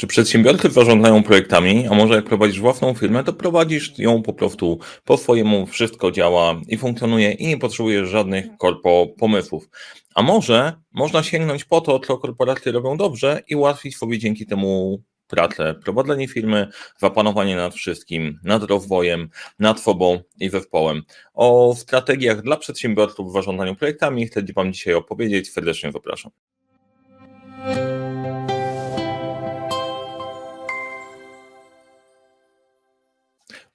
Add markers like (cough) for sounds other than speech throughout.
Czy przedsiębiorcy zarządzają projektami, a może jak prowadzisz własną firmę, to prowadzisz ją po prostu po swojemu, wszystko działa i funkcjonuje i nie potrzebujesz żadnych korpo pomysłów. A może można sięgnąć po to, co korporacje robią dobrze i ułatwić sobie dzięki temu pracę, prowadzenie firmy, zapanowanie nad wszystkim, nad rozwojem, nad sobą i zespołem. O strategiach dla przedsiębiorców w zarządzaniu projektami chcę Wam dzisiaj opowiedzieć. Serdecznie zapraszam.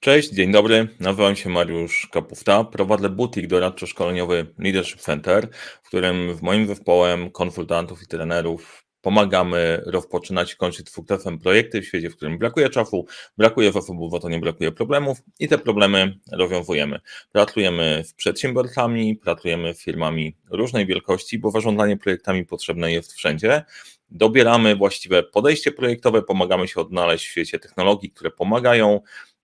Cześć, dzień dobry. Nazywam się Mariusz Kapufta. Prowadzę butik doradczo-szkoleniowy Leadership Center, w którym w moim zespołem konsultantów i trenerów pomagamy rozpoczynać i kończyć sukcesem projekty w świecie, w którym brakuje czasu, brakuje zasobów, bo to nie brakuje problemów i te problemy rozwiązujemy. Pracujemy z przedsiębiorcami, pracujemy z firmami różnej wielkości, bo zarządzanie projektami potrzebne jest wszędzie. Dobieramy właściwe podejście projektowe, pomagamy się odnaleźć w świecie technologii, które pomagają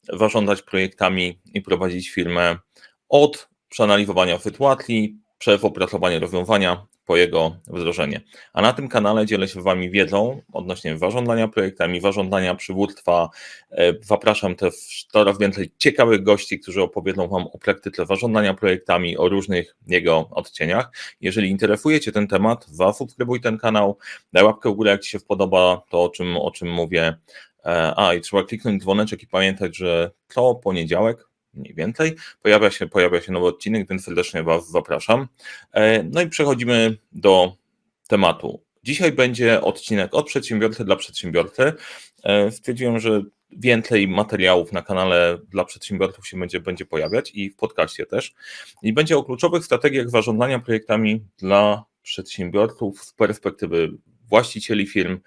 zarządzać projektami i prowadzić firmę od przeanalizowania sytuacji, przez opracowanie rozwiązania po jego wdrożenie. A na tym kanale dzielę się Wami wiedzą odnośnie zarządzania projektami, zarządzania przywództwa. E, zapraszam też coraz więcej ciekawych gości, którzy opowiedzą Wam o praktyce zarządzania projektami, o różnych jego odcieniach. Jeżeli interesuje Cię ten temat, zasubskrybuj ten kanał, daj łapkę w górę, jak Ci się podoba to, o czym, o czym mówię. E, a, i trzeba kliknąć dzwoneczek i pamiętać, że co poniedziałek, mniej więcej, pojawia się, pojawia się nowy odcinek, więc serdecznie Was zapraszam. E, no i przechodzimy do tematu. Dzisiaj będzie odcinek od przedsiębiorcy dla przedsiębiorcy. E, stwierdziłem, że więcej materiałów na kanale dla przedsiębiorców się będzie, będzie pojawiać i w podcaście też. I będzie o kluczowych strategiach zarządzania projektami dla przedsiębiorców z perspektywy właścicieli firm,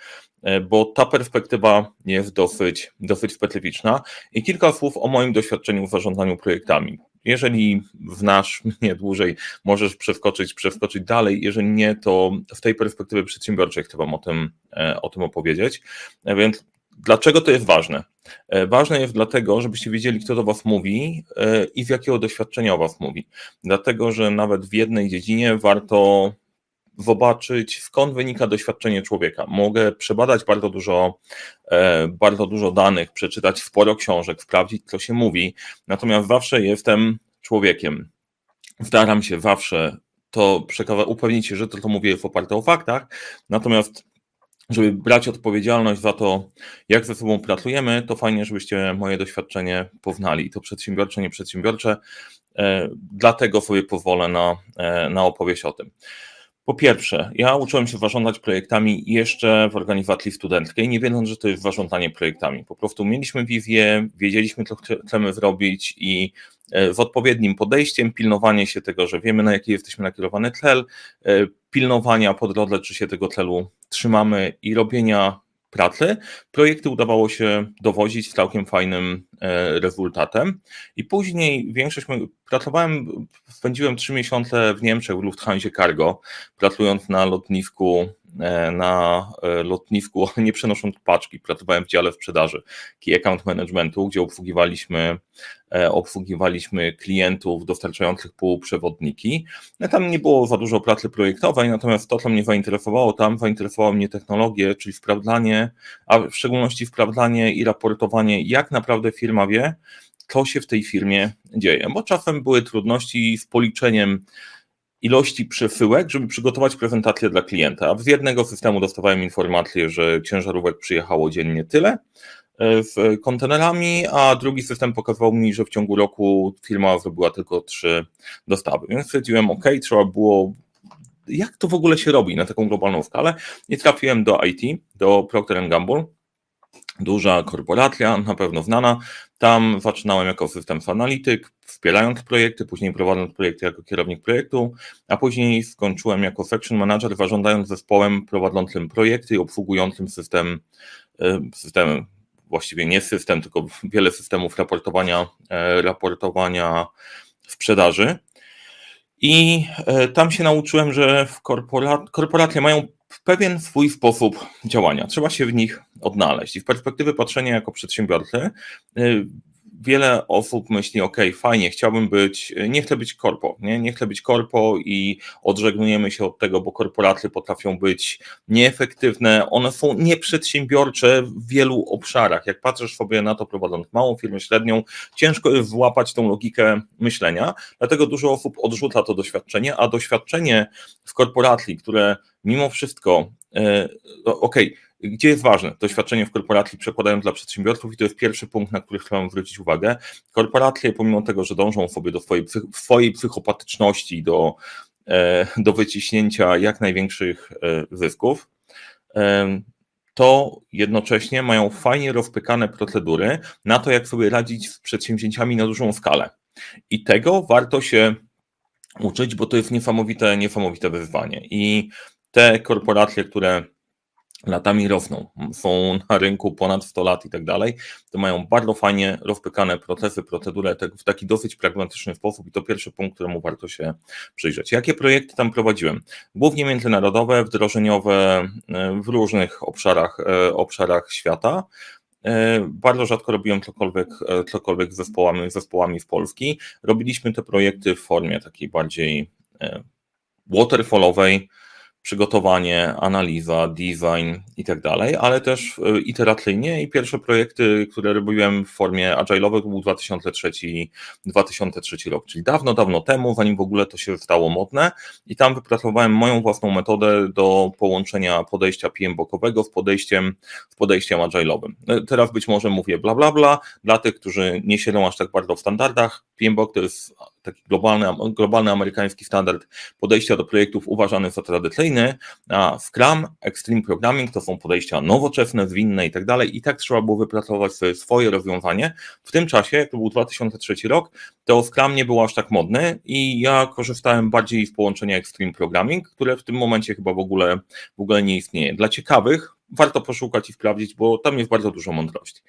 e, bo ta perspektywa jest dosyć, dosyć specyficzna. I kilka słów o moim doświadczeniu w zarządzaniu projektami. Jeżeli znasz mnie (laughs) dłużej, możesz przeskoczyć, przeskoczyć dalej. Jeżeli nie, to w tej perspektywie przedsiębiorczej chcę Wam o tym, e, o tym opowiedzieć. E, więc dlaczego to jest ważne? Ważne jest dlatego, żebyście wiedzieli, kto do Was mówi i z jakiego doświadczenia o Was mówi. Dlatego, że nawet w jednej dziedzinie warto zobaczyć, skąd wynika doświadczenie człowieka. Mogę przebadać bardzo dużo, e, bardzo dużo danych, przeczytać sporo książek, sprawdzić, co się mówi, natomiast zawsze jestem człowiekiem. Staram się zawsze to upewnić się, że to, co mówię, jest oparte o faktach, natomiast żeby brać odpowiedzialność za to, jak ze sobą pracujemy, to fajnie, żebyście moje doświadczenie poznali. To przedsiębiorcze, nie przedsiębiorcze, e, dlatego sobie pozwolę na, e, na opowieść o tym. Po pierwsze, ja uczyłem się zarządzać projektami jeszcze w organizacji studenckiej, nie wiedząc, że to jest zarządzanie projektami. Po prostu mieliśmy wizję, wiedzieliśmy, co chcemy zrobić i e, z odpowiednim podejściem, pilnowanie się tego, że wiemy, na jaki jesteśmy nakierowany cel, e, pilnowania po drodze, czy się tego celu trzymamy i robienia pracy, projekty udawało się dowozić z całkiem fajnym e, rezultatem. I później większość, pracowałem, spędziłem trzy miesiące w Niemczech w Lufthansa Cargo, pracując na lotnisku na e, lotnisku, (laughs) nie przenosząc paczki. Pracowałem w dziale sprzedaży Key Account Managementu, gdzie obsługiwaliśmy, e, obsługiwaliśmy klientów dostarczających półprzewodniki. Tam nie było za dużo pracy projektowej, natomiast to, co mnie zainteresowało tam, zainteresowało mnie technologię, czyli sprawdzanie, a w szczególności sprawdzanie i raportowanie, jak naprawdę firma wie, co się w tej firmie dzieje, bo czasem były trudności z policzeniem ilości przesyłek, żeby przygotować prezentację dla klienta. Z jednego systemu dostawałem informację, że ciężarówek przyjechało dziennie tyle e, z kontenerami, a drugi system pokazywał mi, że w ciągu roku firma zrobiła tylko trzy dostawy. Więc stwierdziłem, ok, trzeba było jak to w ogóle się robi na taką globalną skalę i trafiłem do IT, do Procter Gamble, duża korporacja, na pewno znana. Tam zaczynałem jako systems analityk, wspierając projekty, później prowadząc projekty jako kierownik projektu, a później skończyłem jako section manager, zarządzając zespołem prowadzącym projekty i obsługującym system, e, system właściwie nie system, tylko wiele systemów raportowania, e, raportowania sprzedaży. I e, tam się nauczyłem, że korporat, korporacje mają pewien swój sposób działania. Trzeba się w nich odnaleźć. I w perspektywy patrzenia jako przedsiębiorcy, y, wiele osób myśli, ok, fajnie, chciałbym być, nie chcę być korpo, nie, nie chcę być korpo i odżegnujemy się od tego, bo korporacje potrafią być nieefektywne, one są nieprzedsiębiorcze w wielu obszarach. Jak patrzysz sobie na to prowadząc małą firmę średnią, ciężko jest złapać tą logikę myślenia, dlatego dużo osób odrzuca to doświadczenie, a doświadczenie w korporacji, które mimo wszystko, e, ok, gdzie jest ważne? Doświadczenie w korporacji przekładają dla przedsiębiorców i to jest pierwszy punkt, na który chcę zwrócić uwagę. Korporacje, pomimo tego, że dążą sobie do swojej, swojej psychopatyczności, do, e, do wyciśnięcia jak największych e, zysków, to jednocześnie mają fajnie rozpykane procedury na to, jak sobie radzić z przedsięwzięciami na dużą skalę. I tego warto się uczyć, bo to jest niesamowite, niesamowite wyzwanie. I te korporacje, które latami rosną, są na rynku ponad 100 lat i tak dalej, to mają bardzo fajnie rozpykane procesy, procedury w taki dosyć pragmatyczny sposób i to pierwszy punkt, któremu warto się przyjrzeć. Jakie projekty tam prowadziłem? Głównie międzynarodowe, wdrożeniowe e, w różnych obszarach, e, obszarach świata. E, bardzo rzadko robiłem cokolwiek, cokolwiek z zespołami, zespołami w Polski. Robiliśmy te projekty w formie takiej bardziej waterfallowej, przygotowanie, analiza, design i tak dalej, ale też e, iteracyjnie i pierwsze projekty, które robiłem w formie agile'owej to był 2003, 2003 rok, czyli dawno, dawno temu, zanim w ogóle to się stało modne i tam wypracowałem moją własną metodę do połączenia podejścia PM-bokowego z podejściem, z podejściem agile'owym. E, teraz być może mówię bla bla bla, dla tych, którzy nie siedzą aż tak bardzo w standardach, PMBOK to jest taki globalny, globalny amerykański standard podejścia do projektów uważany za tradycyjny, a Scrum, Extreme Programming to są podejścia nowoczesne, zwinne i tak dalej i tak trzeba było wypracować sobie swoje rozwiązanie. W tym czasie, jak to był 2003 rok, to Scrum nie był aż tak modny i ja korzystałem bardziej z połączenia Extreme Programming, które w tym momencie chyba w ogóle, w ogóle nie istnieje. Dla ciekawych, warto poszukać i sprawdzić, bo tam jest bardzo dużo mądrości.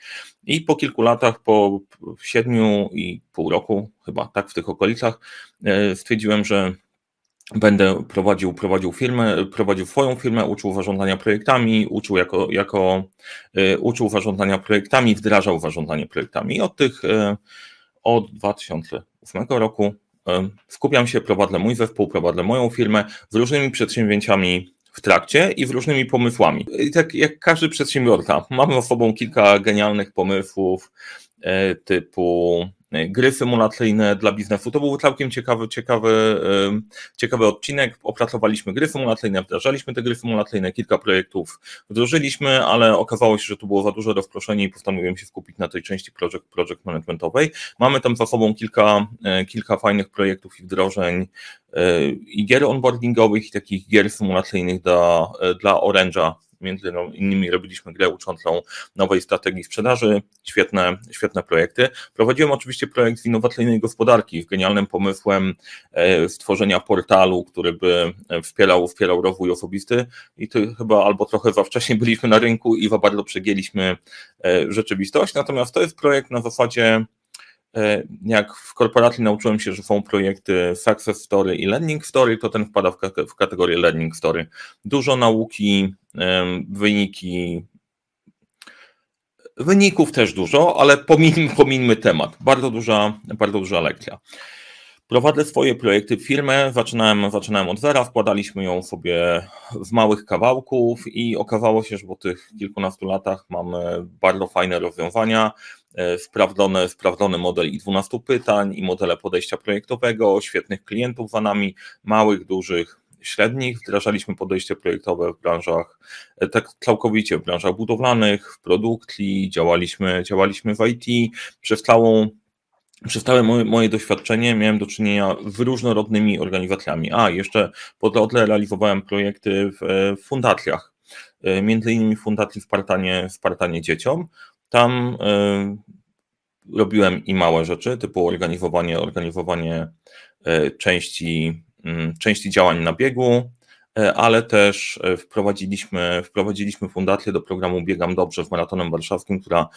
I po kilku latach, po siedmiu i pół roku, chyba tak w tych okolicach, e, stwierdziłem, że będę prowadził, prowadził firmę, prowadził swoją firmę, uczył zarządzania projektami, uczył jako, jako e, uczył zarządzania projektami, wdrażał zarządzanie projektami. I od tych, e, od 2008 roku skupiam się, prowadzę mój zespół, prowadzę moją firmę z różnymi przedsięwzięciami w trakcie i z różnymi pomysłami. I tak jak każdy przedsiębiorca, mamy za sobą kilka genialnych pomysłów e, typu E, gry symulacyjne dla biznesu. To był całkiem ciekawy, ciekawy, ciekawy odcinek. Opracowaliśmy gry symulacyjne, wdrażaliśmy te gry symulacyjne, kilka projektów wdrożyliśmy, ale okazało się, że tu było za duże rozproszenie i postanowiłem się skupić na tej części project, project managementowej. Mamy tam za sobą kilka, e, kilka fajnych projektów i wdrożeń e, i gier onboardingowych, i takich gier symulacyjnych dla, dla Orange'a. Między innymi robiliśmy grę uczącą nowej strategii sprzedaży, świetne, świetne projekty. Prowadziłem oczywiście projekt z innowacyjnej gospodarki z genialnym pomysłem e, stworzenia portalu, który by wspierał, wspierał rozwój osobisty. I to chyba albo trochę za wcześnie byliśmy na rynku i za bardzo przegięliśmy e, rzeczywistość, natomiast to jest projekt na zasadzie E, jak w korporacji nauczyłem się, że są projekty Success Story i Learning Story, to ten wpada w kategorię Learning Story. Dużo nauki, wyniki, wyników też dużo, ale pomińmy temat. Bardzo duża, bardzo duża lekcja. Prowadzę swoje projekty w firmę, zaczynałem, zaczynałem od zera, wkładaliśmy ją sobie w małych kawałków i okazało się, że po tych kilkunastu latach mamy bardzo fajne rozwiązania, E, sprawdzony, sprawdzony model i 12 pytań, i modele podejścia projektowego, świetnych klientów za nami, małych, dużych, średnich. Wdrażaliśmy podejście projektowe w branżach, e, tak całkowicie w branżach budowlanych, w produkcji, działaliśmy, działaliśmy w IT. Przez całą przez całe moje, moje, doświadczenie miałem do czynienia z różnorodnymi organizacjami. A, jeszcze po drodze realizowałem projekty w, e, w fundacjach, między innymi w Fundacji Spartanie, Spartanie Dzieciom, tam y, robiłem i małe rzeczy, typu organizowanie, organizowanie y, części, mm, części działań na biegu, y, ale też wprowadziliśmy, wprowadziliśmy fundację do programu Biegam Dobrze w Maratonem Warszawskim, która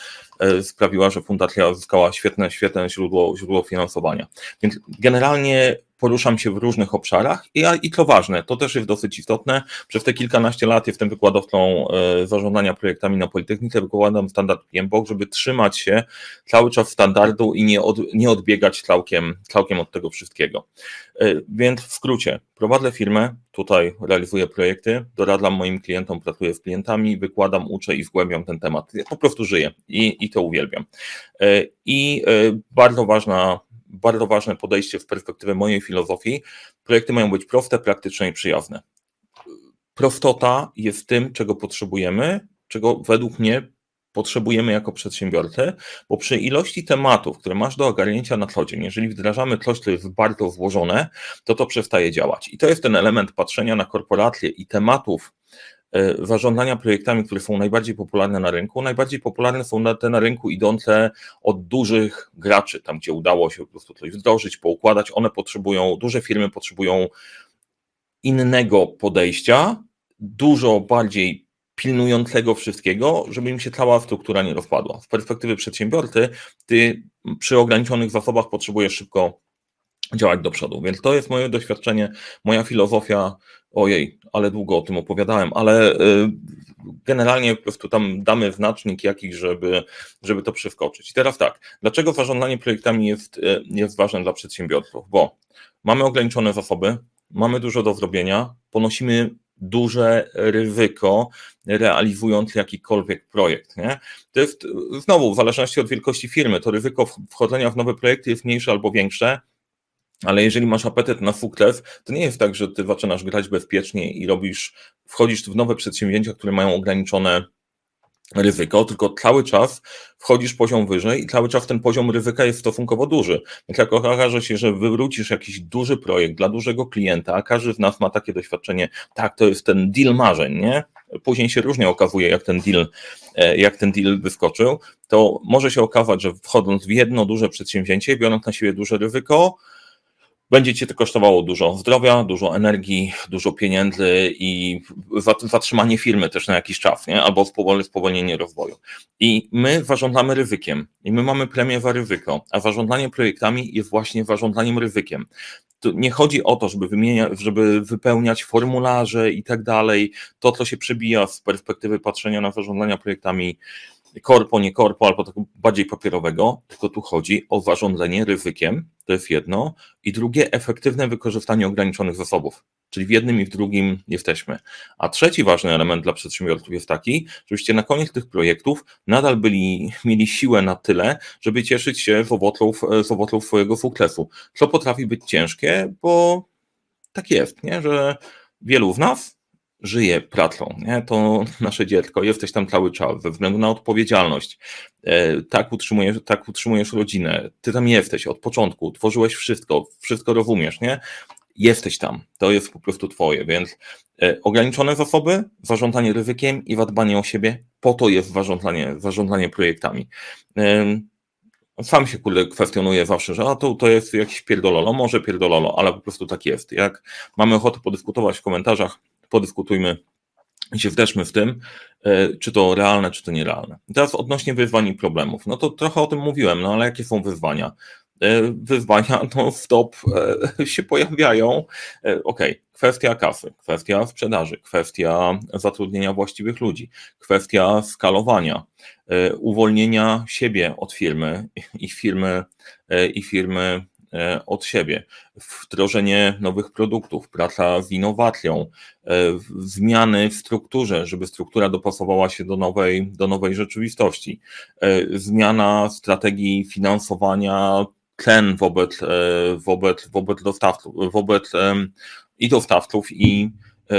sprawiła, że fundacja uzyskała świetne, świetne źródło, źródło finansowania. Więc generalnie poruszam się w różnych obszarach i, i to ważne, to też jest dosyć istotne. Przez te kilkanaście lat jestem wykładowcą e, zarządzania projektami na Politechnice, wykładam standard PMBOK, żeby trzymać się cały czas standardu i nie, od, nie odbiegać całkiem, całkiem od tego wszystkiego. E, więc w skrócie, prowadzę firmę, tutaj realizuję projekty, doradzam moim klientom, pracuję z klientami, wykładam, uczę i zgłębiam ten temat. Ja po prostu żyję i, i to uwielbiam. E, I bardzo ważna bardzo ważne podejście w perspektywie mojej filozofii. Projekty mają być proste, praktyczne i przyjazne. Prostota jest tym, czego potrzebujemy, czego według mnie potrzebujemy jako przedsiębiorcy, bo przy ilości tematów, które masz do ogarnięcia na co dzień, jeżeli wdrażamy coś, co jest bardzo złożone, to to przestaje działać. I to jest ten element patrzenia na korporacje i tematów E, zarządzania projektami, które są najbardziej popularne na rynku. Najbardziej popularne są te na rynku idące od dużych graczy, tam gdzie udało się po prostu coś wdrożyć, poukładać. One potrzebują, duże firmy potrzebują innego podejścia, dużo bardziej pilnującego wszystkiego, żeby im się cała struktura nie rozpadła. Z perspektywy przedsiębiorcy, ty przy ograniczonych zasobach potrzebujesz szybko działać do przodu. Więc to jest moje doświadczenie, moja filozofia. Ojej, ale długo o tym opowiadałem, ale y, generalnie po prostu tam damy znacznik jakiś, żeby, żeby to przeskoczyć. I teraz tak, dlaczego zarządzanie projektami jest, y, jest ważne dla przedsiębiorców? Bo mamy ograniczone zasoby, mamy dużo do zrobienia, ponosimy duże ryzyko realizując jakikolwiek projekt. Nie? To jest znowu w zależności od wielkości firmy, to ryzyko wchodzenia w nowe projekty jest mniejsze albo większe, ale jeżeli masz apetyt na fuklew, to nie jest tak, że ty zaczynasz grać bezpiecznie i robisz, wchodzisz w nowe przedsięwzięcia, które mają ograniczone ryzyko, tylko cały czas wchodzisz poziom wyżej i cały czas ten poziom ryzyka jest stosunkowo duży. Więc jak okaże się, że wywrócisz jakiś duży projekt dla dużego klienta, a każdy z nas ma takie doświadczenie, tak, to jest ten deal marzeń, nie? Później się różnie okazuje, jak ten deal, e, jak ten deal wyskoczył, to może się okazać, że wchodząc w jedno duże przedsięwzięcie, biorąc na siebie duże ryzyko, będzie cię to kosztowało dużo zdrowia, dużo energii, dużo pieniędzy i zatrzymanie firmy też na jakiś czas, nie? albo spowolnienie rozwoju. I my zarządzamy ryzykiem i my mamy premię za ryzyko, a zarządzanie projektami jest właśnie zarządzaniem ryzykiem. Tu nie chodzi o to, żeby, wymienia, żeby wypełniać formularze i tak dalej, to co się przebija z perspektywy patrzenia na zarządzania projektami korpo, nie korpo, albo tak bardziej papierowego, tylko tu chodzi o zarządzanie ryzykiem, to jest jedno, i drugie, efektywne wykorzystanie ograniczonych zasobów, czyli w jednym i w drugim jesteśmy. A trzeci ważny element dla przedsiębiorców jest taki, żebyście na koniec tych projektów nadal byli, mieli siłę na tyle, żeby cieszyć się z owoców, z owoców swojego sukcesu, co potrafi być ciężkie, bo tak jest, nie? że wielu z nas żyje pracą, nie? to nasze dziecko, jesteś tam cały czas, ze względu na odpowiedzialność, e, tak utrzymujesz, tak utrzymujesz rodzinę, ty tam jesteś od początku, tworzyłeś wszystko, wszystko rozumiesz, nie? Jesteś tam, to jest po prostu twoje, więc e, ograniczone zasoby, zarządzanie ryzykiem i zadbanie o siebie, po to jest zarządzanie, zarządzanie projektami. Sam się kurde kwestionuję zawsze, że a to, to jest jakiś pierdololo, może pierdololo, ale po prostu tak jest. Jak mamy ochotę podyskutować w komentarzach, podyskutujmy i się wdeszmy w tym, e, czy to realne, czy to nierealne. Teraz odnośnie wyzwań i problemów. No to trochę o tym mówiłem, no ale jakie są wyzwania? E, wyzwania (laughs) no, w top e, się pojawiają. Ok, kwestia kasy, kwestia sprzedaży, kwestia zatrudnienia właściwych ludzi, kwestia skalowania, uwolnienia siebie od firmy i firmy, i firmy od siebie, wdrożenie nowych produktów, praca z innowacją, e, zmiany w strukturze, żeby struktura dopasowała się do nowej, do nowej rzeczywistości, e, zmiana strategii finansowania cen wobec, wobec, wobec dostawców, wobec i dostawców, i,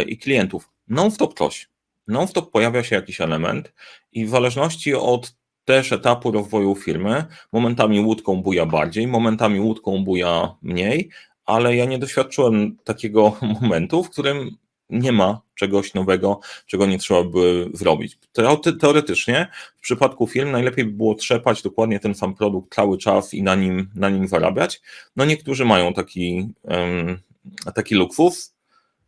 i klientów. Non-stop coś. Non-stop pojawia się jakiś element i w zależności od też etapu rozwoju firmy. Momentami łódką buja bardziej, momentami łódką buja mniej, ale ja nie doświadczyłem takiego (laughs) momentu, w którym nie ma czegoś nowego, czego nie trzeba by zrobić. Teoretycznie w przypadku firm najlepiej by było trzepać dokładnie ten sam produkt cały czas i na nim, na nim zarabiać. No niektórzy mają taki, um, taki luksus,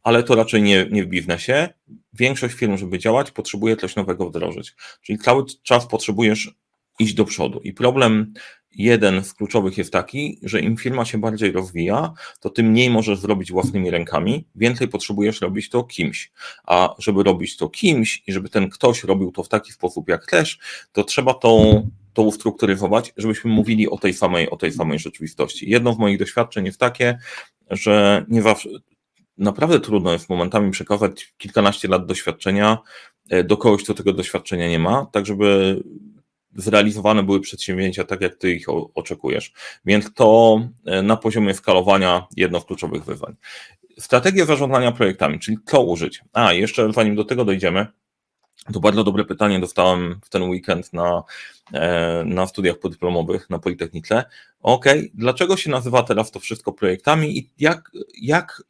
ale to raczej nie, nie w biznesie. Większość firm, żeby działać, potrzebuje coś nowego wdrożyć. Czyli cały czas potrzebujesz iść do przodu. I problem jeden z kluczowych jest taki, że im firma się bardziej rozwija, to tym mniej możesz zrobić własnymi rękami, więcej potrzebujesz robić to kimś. A żeby robić to kimś i żeby ten ktoś robił to w taki sposób jak też, to trzeba tą to ustrukturyzować, żebyśmy mówili o tej samej, o tej samej rzeczywistości. Jedno z moich doświadczeń jest takie, że nie zawsze, naprawdę trudno jest momentami przekazać kilkanaście lat doświadczenia e, do kogoś, kto tego doświadczenia nie ma, tak żeby zrealizowane były przedsięwzięcia tak, jak ty ich oczekujesz. Więc to e, na poziomie skalowania jedno z kluczowych wyzwań. Strategia zarządzania projektami, czyli co użyć. A, jeszcze zanim do tego dojdziemy, to bardzo dobre pytanie dostałem w ten weekend na, e, na studiach podyplomowych na Politechnice. Ok, dlaczego się nazywa teraz to wszystko projektami i jak, jak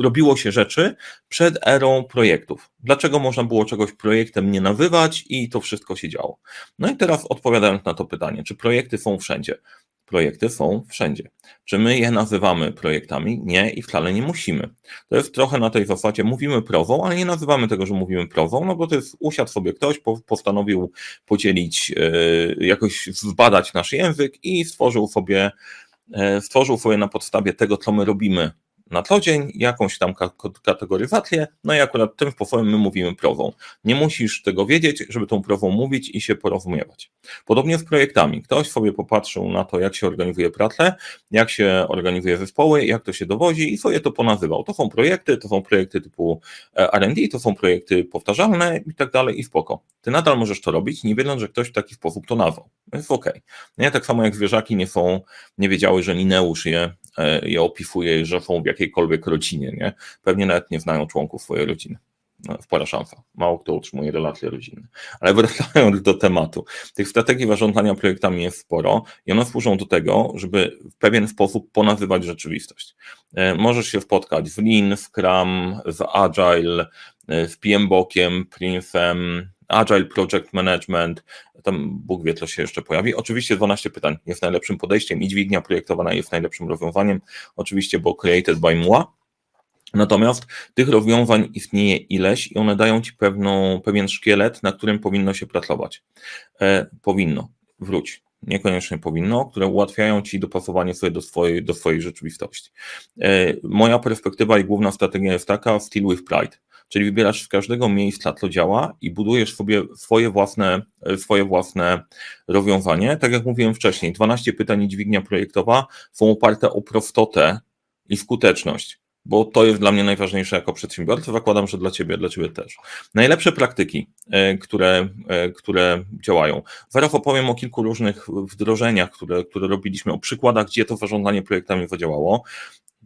robiło się rzeczy przed erą projektów? Dlaczego można było czegoś projektem nie nazywać i to wszystko się działo? No i teraz odpowiadając na to pytanie, czy projekty są wszędzie? Projekty są wszędzie. Czy my je nazywamy projektami? Nie i wcale nie musimy. To jest trochę na tej zasadzie, mówimy prową, ale nie nazywamy tego, że mówimy prową, no bo to jest, usiadł sobie ktoś, postanowił podzielić, e, jakoś zbadać nasz język i stworzył sobie, e, stworzył sobie na podstawie tego, co my robimy na co dzień, jakąś tam kategoryzację, no i akurat tym sposobem my mówimy prową. Nie musisz tego wiedzieć, żeby tą prową mówić i się porozumiewać. Podobnie z projektami. Ktoś sobie popatrzył na to, jak się organizuje pracę, jak się organizuje zespoły, jak to się dowozi i sobie to ponazywał. To są projekty, to są projekty typu e, R&D, to są projekty powtarzalne i tak dalej i spoko. Ty nadal możesz to robić, nie wiedząc, że ktoś w taki sposób to nazwał. Jest ok. Nie tak samo jak zwierzaki nie są, nie wiedziały, że Lineusz je je opisuje, że są w jakiejkolwiek rodzinie, nie? Pewnie nawet nie znają członków swojej rodziny. No, wpada szansa. Mało kto utrzymuje relacje rodzinne. Ale wracając do tematu, tych strategii zarządzania projektami jest sporo i one służą do tego, żeby w pewien sposób ponazywać rzeczywistość. E, możesz się spotkać w Lean, Scrum, z Agile, e, z PMBOKiem, Prince'em, Agile Project Management, tam Bóg wie, co się jeszcze pojawi. Oczywiście 12 pytań jest najlepszym podejściem i dźwignia projektowana jest najlepszym rozwiązaniem, oczywiście, bo created by moi. Natomiast tych rozwiązań istnieje ileś i one dają Ci pewną, pewien szkielet, na którym powinno się pracować. E, powinno, wróć, niekoniecznie powinno, które ułatwiają Ci dopasowanie sobie do swojej, do swojej rzeczywistości. E, moja perspektywa i główna strategia jest taka, still with pride czyli wybierasz z każdego miejsca, co działa i budujesz sobie swoje własne, swoje własne rozwiązanie. Tak jak mówiłem wcześniej, 12 pytań i dźwignia projektowa są oparte o prostotę i skuteczność, bo to jest dla mnie najważniejsze jako przedsiębiorca. Zakładam, że dla Ciebie, dla Ciebie też. Najlepsze praktyki, e, które, e, które działają. Zaraz opowiem o kilku różnych wdrożeniach, które, które robiliśmy, o przykładach, gdzie to zarządzanie projektami zadziałało.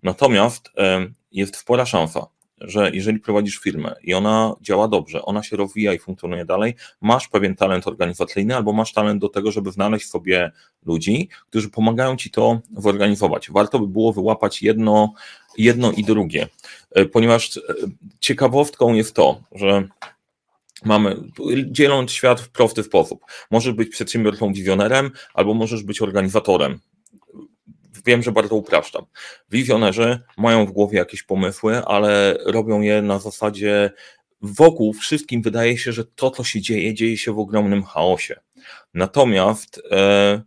Natomiast e, jest spora szansa, że jeżeli prowadzisz firmę i ona działa dobrze, ona się rozwija i funkcjonuje dalej, masz pewien talent organizacyjny albo masz talent do tego, żeby znaleźć sobie ludzi, którzy pomagają ci to zorganizować. Warto by było wyłapać jedno, jedno i drugie, e, ponieważ e, ciekawostką jest to, że mamy, dzieląc świat w prosty sposób. Możesz być przedsiębiorcą wizjonerem, albo możesz być organizatorem wiem, że bardzo upraszczam. Wizjonerzy mają w głowie jakieś pomysły, ale robią je na zasadzie wokół wszystkim wydaje się, że to, co się dzieje, dzieje się w ogromnym chaosie. Natomiast e,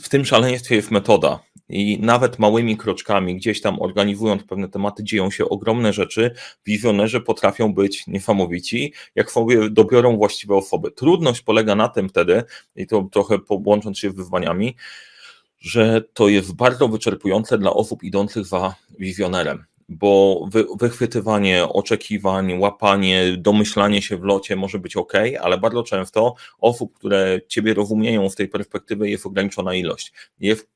w tym szaleństwie jest metoda. I nawet małymi kroczkami, gdzieś tam organizując pewne tematy, dzieją się ogromne rzeczy. Wizjonerzy potrafią być niesamowici, jak sobie dobiorą właściwe osoby. Trudność polega na tym wtedy, i to trochę łącząc się z wyzwaniami, że to jest bardzo wyczerpujące dla osób idących za wizjonerem, bo wy, wychwytywanie oczekiwań, łapanie, domyślanie się w locie może być ok, ale bardzo często osób, które Ciebie rozumieją z tej perspektywy, jest ograniczona ilość. Jest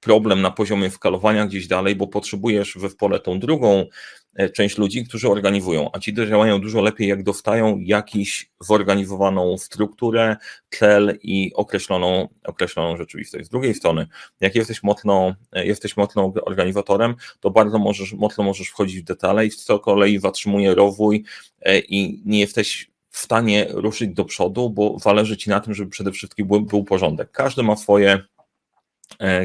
problem na poziomie skalowania gdzieś dalej, bo potrzebujesz we pole tą drugą e, część ludzi, którzy organizują, a ci działają dużo lepiej, jak dostają jakiś zorganizowaną strukturę, cel i określoną, określoną rzeczywistość. Z drugiej strony, jak jesteś mocno, e, jesteś mocno organizatorem, to bardzo możesz, mocno możesz wchodzić w detale i z kolei zatrzymuje rozwój e, i nie jesteś w stanie ruszyć do przodu, bo zależy ci na tym, żeby przede wszystkim był, był porządek. Każdy ma swoje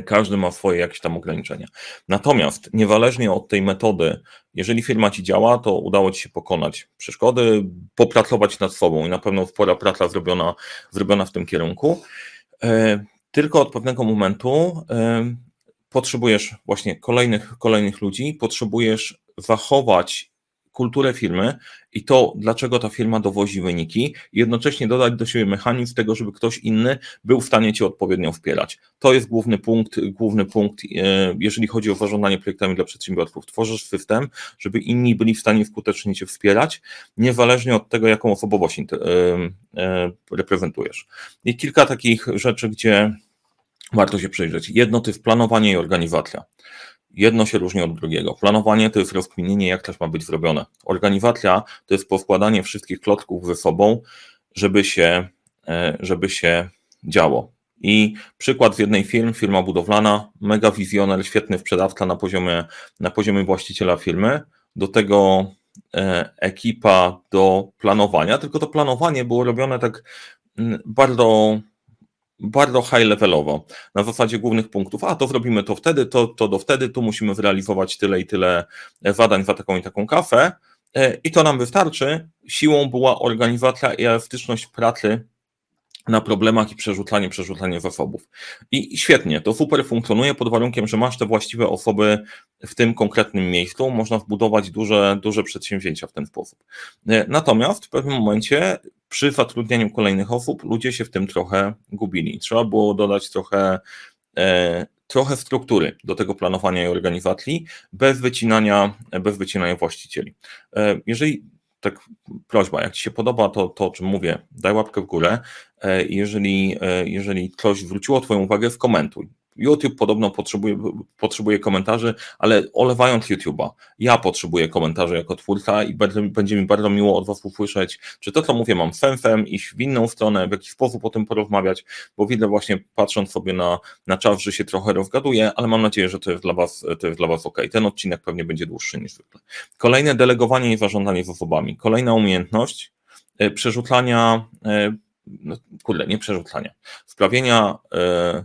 każdy ma swoje jakieś tam ograniczenia. Natomiast niezależnie od tej metody, jeżeli firma ci działa, to udało ci się pokonać przeszkody, popracować nad sobą i na pewno spora praca zrobiona, zrobiona w tym kierunku. E, tylko od pewnego momentu potrzebujesz właśnie kolejnych, kolejnych ludzi, potrzebujesz zachować kulturę firmy i to, dlaczego ta firma dowozi wyniki, i jednocześnie dodać do siebie mechanizm tego, żeby ktoś inny był w stanie cię odpowiednio wspierać. To jest główny punkt, główny punkt, e, jeżeli chodzi o zarządzanie projektami dla przedsiębiorców. Tworzysz system, żeby inni byli w stanie skutecznie cię wspierać, niezależnie od tego, jaką osobowość e, e, reprezentujesz. I kilka takich rzeczy, gdzie warto się przyjrzeć. Jedno to jest planowanie i organizacja. Jedno się różni od drugiego. Planowanie to jest rozkminienie, jak coś ma być zrobione. Organizacja to jest poskładanie wszystkich klocków ze sobą, żeby się, e, żeby się działo. I przykład z jednej firm, firma budowlana, mega wizjoner, świetny sprzedawca na poziomie, na poziomie właściciela firmy, do tego e, ekipa do planowania, tylko to planowanie było robione tak mm, bardzo bardzo high levelowo, na zasadzie głównych punktów, a to zrobimy to wtedy, to, to do wtedy, tu musimy zrealizować tyle i tyle zadań za taką i taką kafę e, i to nam wystarczy. Siłą była organizacja i elastyczność pracy na problemach i przerzucanie, przerzucanie zasobów. I świetnie, to super funkcjonuje pod warunkiem, że masz te właściwe osoby w tym konkretnym miejscu, można wbudować duże, duże przedsięwzięcia w ten sposób. E, natomiast w pewnym momencie przy zatrudnianiu kolejnych osób ludzie się w tym trochę gubili. Trzeba było dodać trochę, e, trochę struktury do tego planowania i organizacji bez wycinania, bez wycinania właścicieli. E, jeżeli tak prośba, jak Ci się podoba to, to o czym mówię, daj łapkę w górę. E, jeżeli, e, jeżeli ktoś zwróciło Twoją uwagę, skomentuj. YouTube podobno potrzebuje, potrzebuje komentarzy, ale olewając YouTube'a, ja potrzebuję komentarzy jako twórca i będzie, będzie mi bardzo miło od Was usłyszeć, czy to, co mówię, mam sensem, iść w inną stronę, w jakiś sposób o tym porozmawiać, bo widzę właśnie, patrząc sobie na, na czas, że się trochę rozgaduję, ale mam nadzieję, że to jest dla Was, to jest dla was ok. Ten odcinek pewnie będzie dłuższy niż zwykle. Kolejne delegowanie i zarządzanie zasobami. Kolejna umiejętność e, przerzucania, e, no, kurde, nie przerzucania, sprawienia e,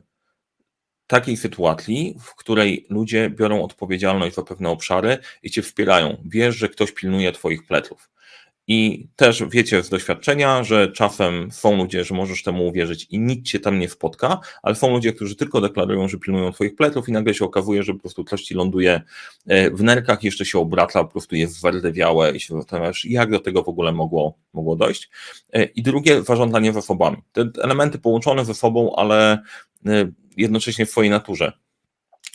takiej sytuacji, w której ludzie biorą odpowiedzialność za pewne obszary i cię wspierają. Wiesz, że ktoś pilnuje twoich pleców. I też wiecie z doświadczenia, że czasem są ludzie, że możesz temu uwierzyć i nic cię tam nie spotka, ale są ludzie, którzy tylko deklarują, że pilnują twoich pleców i nagle się okazuje, że po prostu coś ci ląduje e, w nerkach, jeszcze się obraca, po prostu jest zwardewiałe i się zastanawiasz, jak do tego w ogóle mogło, mogło dojść. E, I drugie, zarządzanie zasobami. Te elementy połączone ze sobą, ale e, jednocześnie w swojej naturze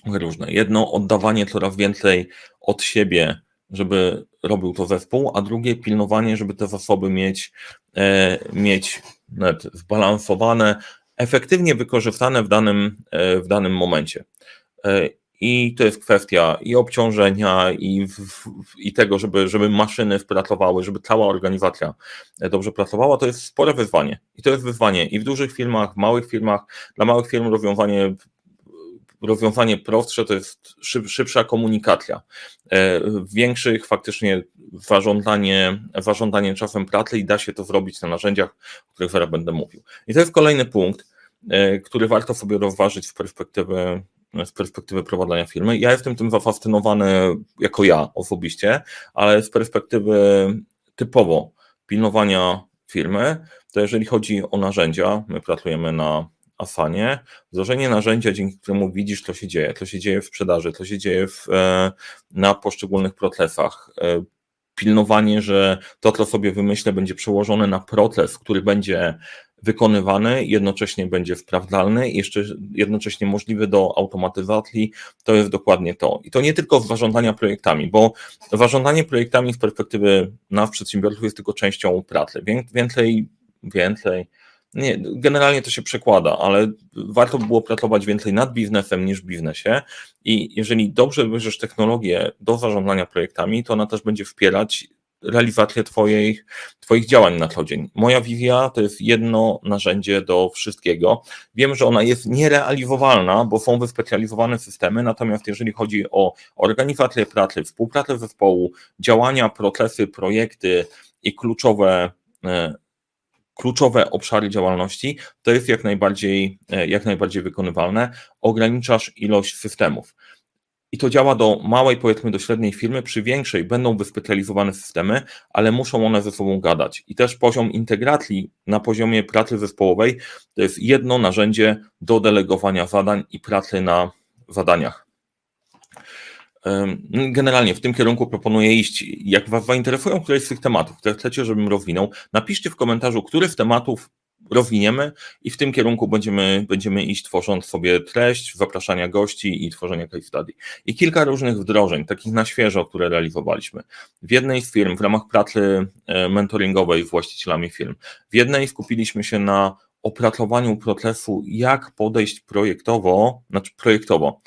różne. Jedno, oddawanie coraz więcej od siebie, żeby robił to zespół, a drugie, pilnowanie, żeby te zasoby mieć, e, mieć zbalansowane, efektywnie wykorzystane w danym, e, w danym momencie. E, I to jest kwestia i obciążenia, i, i tego, żeby, żeby maszyny pracowały, żeby cała organizacja dobrze pracowała. To jest spore wyzwanie. I to jest wyzwanie i w dużych firmach, w małych firmach. Dla małych firm rozwiązanie rozwiązanie prostsze to jest szyb, szybsza komunikacja. E, większych faktycznie zarządzanie, zarządzanie czasem pracy i da się to zrobić na narzędziach, o których zaraz będę mówił. I to jest kolejny punkt, e, który warto sobie rozważyć z perspektywy z perspektywy prowadzenia firmy. Ja jestem tym zafascynowany jako ja osobiście, ale z perspektywy typowo pilnowania firmy, to jeżeli chodzi o narzędzia, my pracujemy na Asanie, wdrożenie narzędzia, dzięki któremu widzisz, co się dzieje, co się dzieje w sprzedaży, co się dzieje w, e, na poszczególnych procesach, e, pilnowanie, że to, co sobie wymyślę, będzie przełożone na proces, który będzie wykonywany, jednocześnie będzie sprawdzalny, jeszcze jednocześnie możliwy do automatyzacji, to jest dokładnie to. I to nie tylko zarządzania projektami, bo zarządzanie projektami z perspektywy nas, przedsiębiorców, jest tylko częścią pracy. Więcej, więcej, nie, generalnie to się przekłada, ale warto by było pracować więcej nad biznesem niż biznesie i jeżeli dobrze bierzesz technologię do zarządzania projektami, to ona też będzie wspierać realizację twoich, twoich działań na co dzień. Moja wizja to jest jedno narzędzie do wszystkiego. Wiem, że ona jest nierealizowalna, bo są wyspecjalizowane systemy, natomiast jeżeli chodzi o organizację pracy, współpracę zespołu, działania, procesy, projekty i kluczowe e, kluczowe obszary działalności, to jest jak najbardziej, e, jak najbardziej wykonywalne. Ograniczasz ilość systemów. i to działa do małej, powiedzmy do średniej firmy, przy większej będą wyspecjalizowane systemy, ale muszą one ze sobą gadać. I też poziom integracji na poziomie pracy zespołowej to jest jedno narzędzie do delegowania zadań i pracy na zadaniach. Generalnie w tym kierunku proponuję iść. Jak Was zainteresują któreś z tych tematów, które chcecie, żebym rozwinął, napiszcie w komentarzu, który z tematów rozwiniemy i w tym kierunku będziemy, będziemy iść, tworząc sobie treść, zapraszania gości i tworzenia case study. I kilka różnych wdrożeń, takich na świeżo, które realizowaliśmy. W jednej z firm, w ramach pracy e, mentoringowej z właścicielami firm, w jednej skupiliśmy się na opracowaniu procesu, jak podejść projektowo, znaczy projektowo.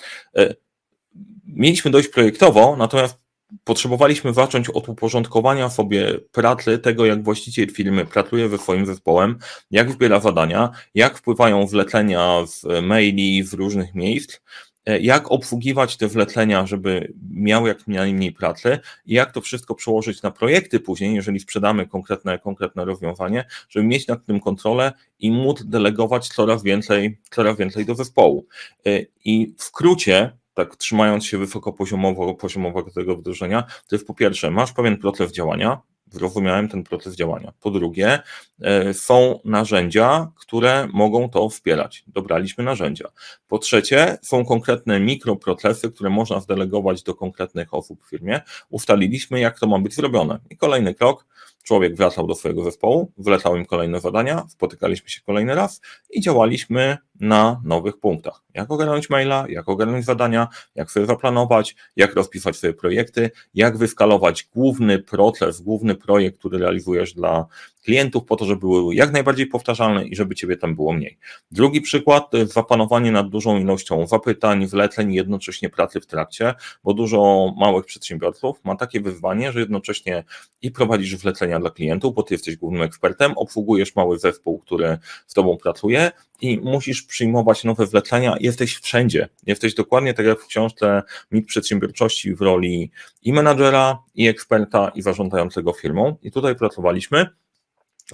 Mieliśmy dojść projektowo, natomiast potrzebowaliśmy zacząć od uporządkowania sobie pracy, tego jak właściciel firmy pracuje ze swoim zespołem, jak zbiera zadania, jak wpływają zlecenia z maili z różnych miejsc, e, jak obsługiwać te wlecenia, żeby miały jak najmniej pracy i jak to wszystko przełożyć na projekty później, jeżeli sprzedamy konkretne, konkretne rozwiązanie, żeby mieć nad tym kontrolę i móc delegować coraz więcej, coraz więcej do zespołu. E, I w skrócie tak trzymając się wysokopoziomowo poziomowego tego wdrożenia, to jest po pierwsze, masz pewien proces działania, zrozumiałem ten proces działania. Po drugie, e, są narzędzia, które mogą to wspierać. Dobraliśmy narzędzia. Po trzecie, są konkretne mikroprocesy, które można zdelegować do konkretnych osób w firmie. Ustaliliśmy, jak to ma być zrobione. I kolejny krok, człowiek wracał do swojego zespołu, wlecał im kolejne zadania, spotykaliśmy się kolejny raz i działaliśmy na nowych punktach. Jak ogarnąć maila, jak ogarnąć zadania, jak sobie zaplanować, jak rozpisać sobie projekty, jak wyskalować główny proces, główny projekt, który realizujesz dla klientów, po to, żeby były jak najbardziej powtarzalne i żeby ciebie tam było mniej. Drugi przykład to jest zapanowanie nad dużą ilością zapytań, wleceń, jednocześnie pracy w trakcie, bo dużo małych przedsiębiorców ma takie wyzwanie, że jednocześnie i prowadzisz wlecenia dla klientów, bo ty jesteś głównym ekspertem, obsługujesz mały zespół, który z tobą pracuje i musisz przyjmować nowe wlecenia, jesteś wszędzie. Jesteś dokładnie tak jak w książce Mit Przedsiębiorczości w roli i menadżera, i eksperta, i zarządzającego firmą. I tutaj pracowaliśmy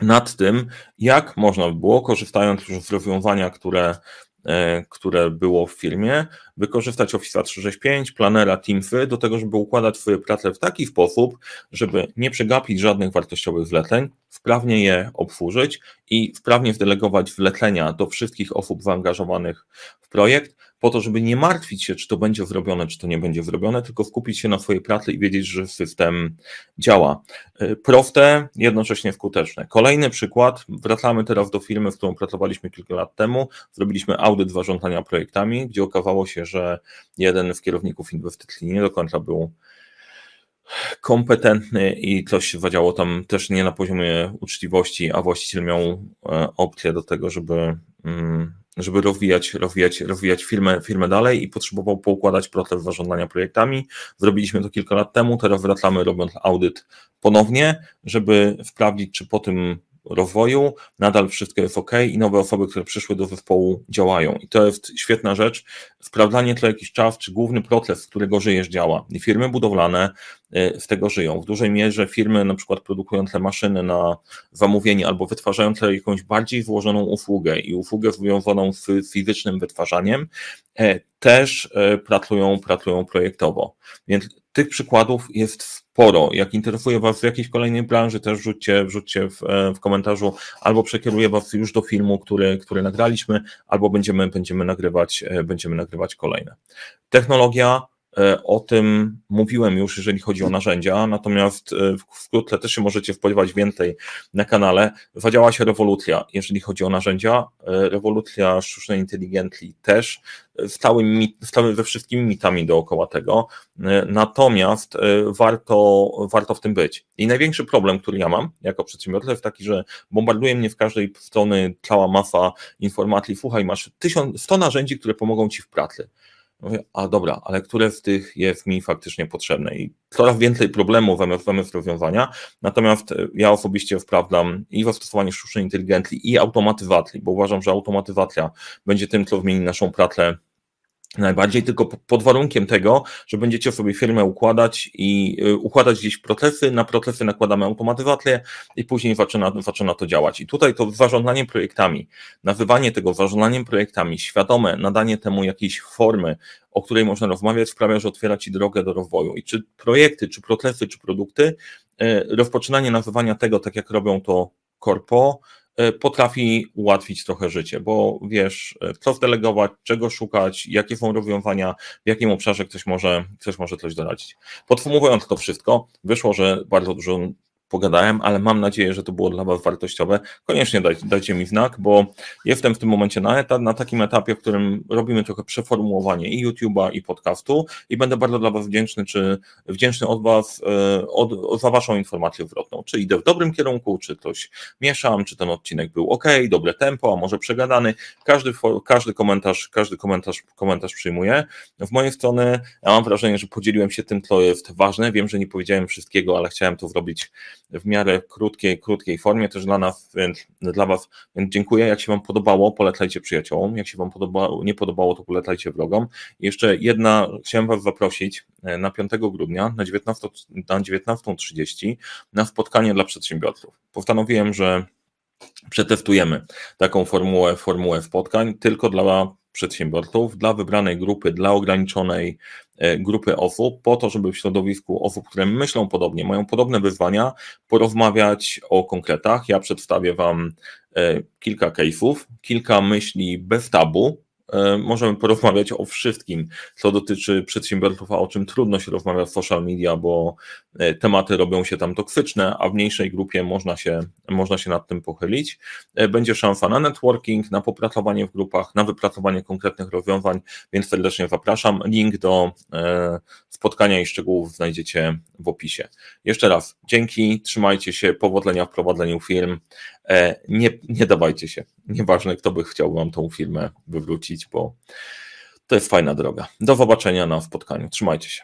nad tym, jak można by było, korzystając już z rozwiązania, które, które było w firmie, wykorzystać Office 365, Planera, Teamsy do tego, żeby układać swoje prace w taki sposób, żeby nie przegapić żadnych wartościowych zleceń, sprawnie je obsłużyć i sprawnie wdelegować wlecenia do wszystkich osób zaangażowanych w projekt, po to, żeby nie martwić się, czy to będzie zrobione, czy to nie będzie zrobione, tylko skupić się na swojej pracy i wiedzieć, że system działa. Y, proste, jednocześnie skuteczne. Kolejny przykład, wracamy teraz do firmy, w którą pracowaliśmy kilka lat temu, zrobiliśmy audyt zarządzania projektami, gdzie okazało się, że jeden z kierowników inwestycji nie do końca był kompetentny i coś się zadziało tam też nie na poziomie uczciwości, a właściciel miał e, opcję do tego, żeby, mm, żeby rozwijać, rozwijać, rozwijać firmę, firmę dalej i potrzebował poukładać proces zarządzania projektami. Zrobiliśmy to kilka lat temu, teraz wracamy robiąc audyt ponownie, żeby sprawdzić, czy po tym rozwoju, nadal wszystko jest ok i nowe osoby, które przyszły do zespołu działają. I to jest świetna rzecz. Sprawdzanie co jakiś czas, czy główny proces, z którego żyjesz, działa. I firmy budowlane y, z tego żyją. W dużej mierze firmy, na przykład produkujące maszyny na zamówienie albo wytwarzające jakąś bardziej złożoną usługę i usługę związaną z fizycznym wytwarzaniem, e, też e, pracują, pracują projektowo. Więc tych przykładów jest sporo. Jak interesuje Was w jakiejś kolejnej branży, też wrzućcie, wrzućcie w, e, w komentarzu, albo przekieruję Was już do filmu, który, który nagraliśmy, albo będziemy, będziemy, nagrywać, e, będziemy nagrywać kolejne. Technologia, o tym mówiłem już, jeżeli chodzi o narzędzia, natomiast wkrótce też się możecie spodziewać więcej na kanale. Zadziała się rewolucja, jeżeli chodzi o narzędzia. Rewolucja sztucznej inteligencji też z, całymi, ze wszystkimi mitami dookoła tego. Natomiast e, warto, warto w tym być. I największy problem, który ja mam jako przedsiębiorca, jest taki, że bombarduje mnie w każdej strony cała masa informacji. Słuchaj, masz tysiąc, 100 narzędzi, które pomogą ci w pracy. Mówię, a dobra, ale które z tych jest mi faktycznie potrzebne? I coraz więcej problemów zamiast, zamiast rozwiązania. Natomiast e, ja osobiście sprawdzam i zastosowanie sztucznej inteligencji, i automatyzacji, bo uważam, że automatyzacja będzie tym, co zmieni naszą pracę Najbardziej tylko pod warunkiem tego, że będziecie sobie firmę układać i y, układać gdzieś procesy, na procesy nakładamy automatyzację i później zaczyna, zaczyna to działać. I tutaj to zarządzanie projektami, nazywanie tego zarządzaniem projektami, świadome nadanie temu jakiejś formy, o której można rozmawiać, sprawia, że otwiera Ci drogę do rozwoju. I czy projekty, czy procesy, czy produkty, y, rozpoczynanie nazywania tego, tak jak robią to korpo, potrafi ułatwić trochę życie, bo wiesz, e, co zdelegować, czego szukać, jakie są rozwiązania, w jakim obszarze ktoś może, ktoś może coś doradzić. Podsumowując to wszystko, wyszło, że bardzo dużo pogadałem, ale mam nadzieję, że to było dla Was wartościowe. Koniecznie dajcie, dajcie mi znak, bo jestem w tym momencie na, etap, na takim etapie, w którym robimy trochę przeformułowanie i YouTube'a, i podcastu i będę bardzo dla Was wdzięczny, czy wdzięczny od Was e, od, za Waszą informację zwrotną. Czy idę w dobrym kierunku, czy coś mieszam, czy ten odcinek był ok, dobre tempo, a może przegadany. Każdy, każdy komentarz, każdy komentarz, komentarz przyjmuję. W mojej strony ja mam wrażenie, że podzieliłem się tym, co jest ważne. Wiem, że nie powiedziałem wszystkiego, ale chciałem to zrobić w miarę krótkiej, krótkiej formie też dla nas, więc dla Was. Więc dziękuję. Jak się Wam podobało, polecajcie przyjaciołom. Jak się Wam podobało, nie podobało, to polecajcie vlogom. I jeszcze jedna, chciałem Was zaprosić e, na 5 grudnia na 19.30 na 19 na spotkanie dla przedsiębiorców. Postanowiłem, że przetestujemy taką formułę, formułę spotkań tylko dla przedsiębiorców, dla wybranej grupy, dla ograniczonej e, grupy osób, po to, żeby w środowisku osób, które myślą podobnie, mają podobne wyzwania, porozmawiać o konkretach. Ja przedstawię Wam e, kilka case'ów, kilka myśli bez tabu, możemy porozmawiać o wszystkim, co dotyczy przedsiębiorców, a o czym trudno się rozmawia w social media, bo e, tematy robią się tam toksyczne, a w mniejszej grupie można się, można się nad tym pochylić. E, będzie szansa na networking, na popracowanie w grupach, na wypracowanie konkretnych rozwiązań, więc serdecznie zapraszam. Link do spotkania i szczegółów znajdziecie w opisie. Jeszcze raz dzięki, trzymajcie się, powodzenia w prowadzeniu firm. Nie, nie dawajcie się. Nieważne, kto by chciał Wam tą firmę wywrócić bo to jest fajna droga. Do zobaczenia na spotkaniu. Trzymajcie się.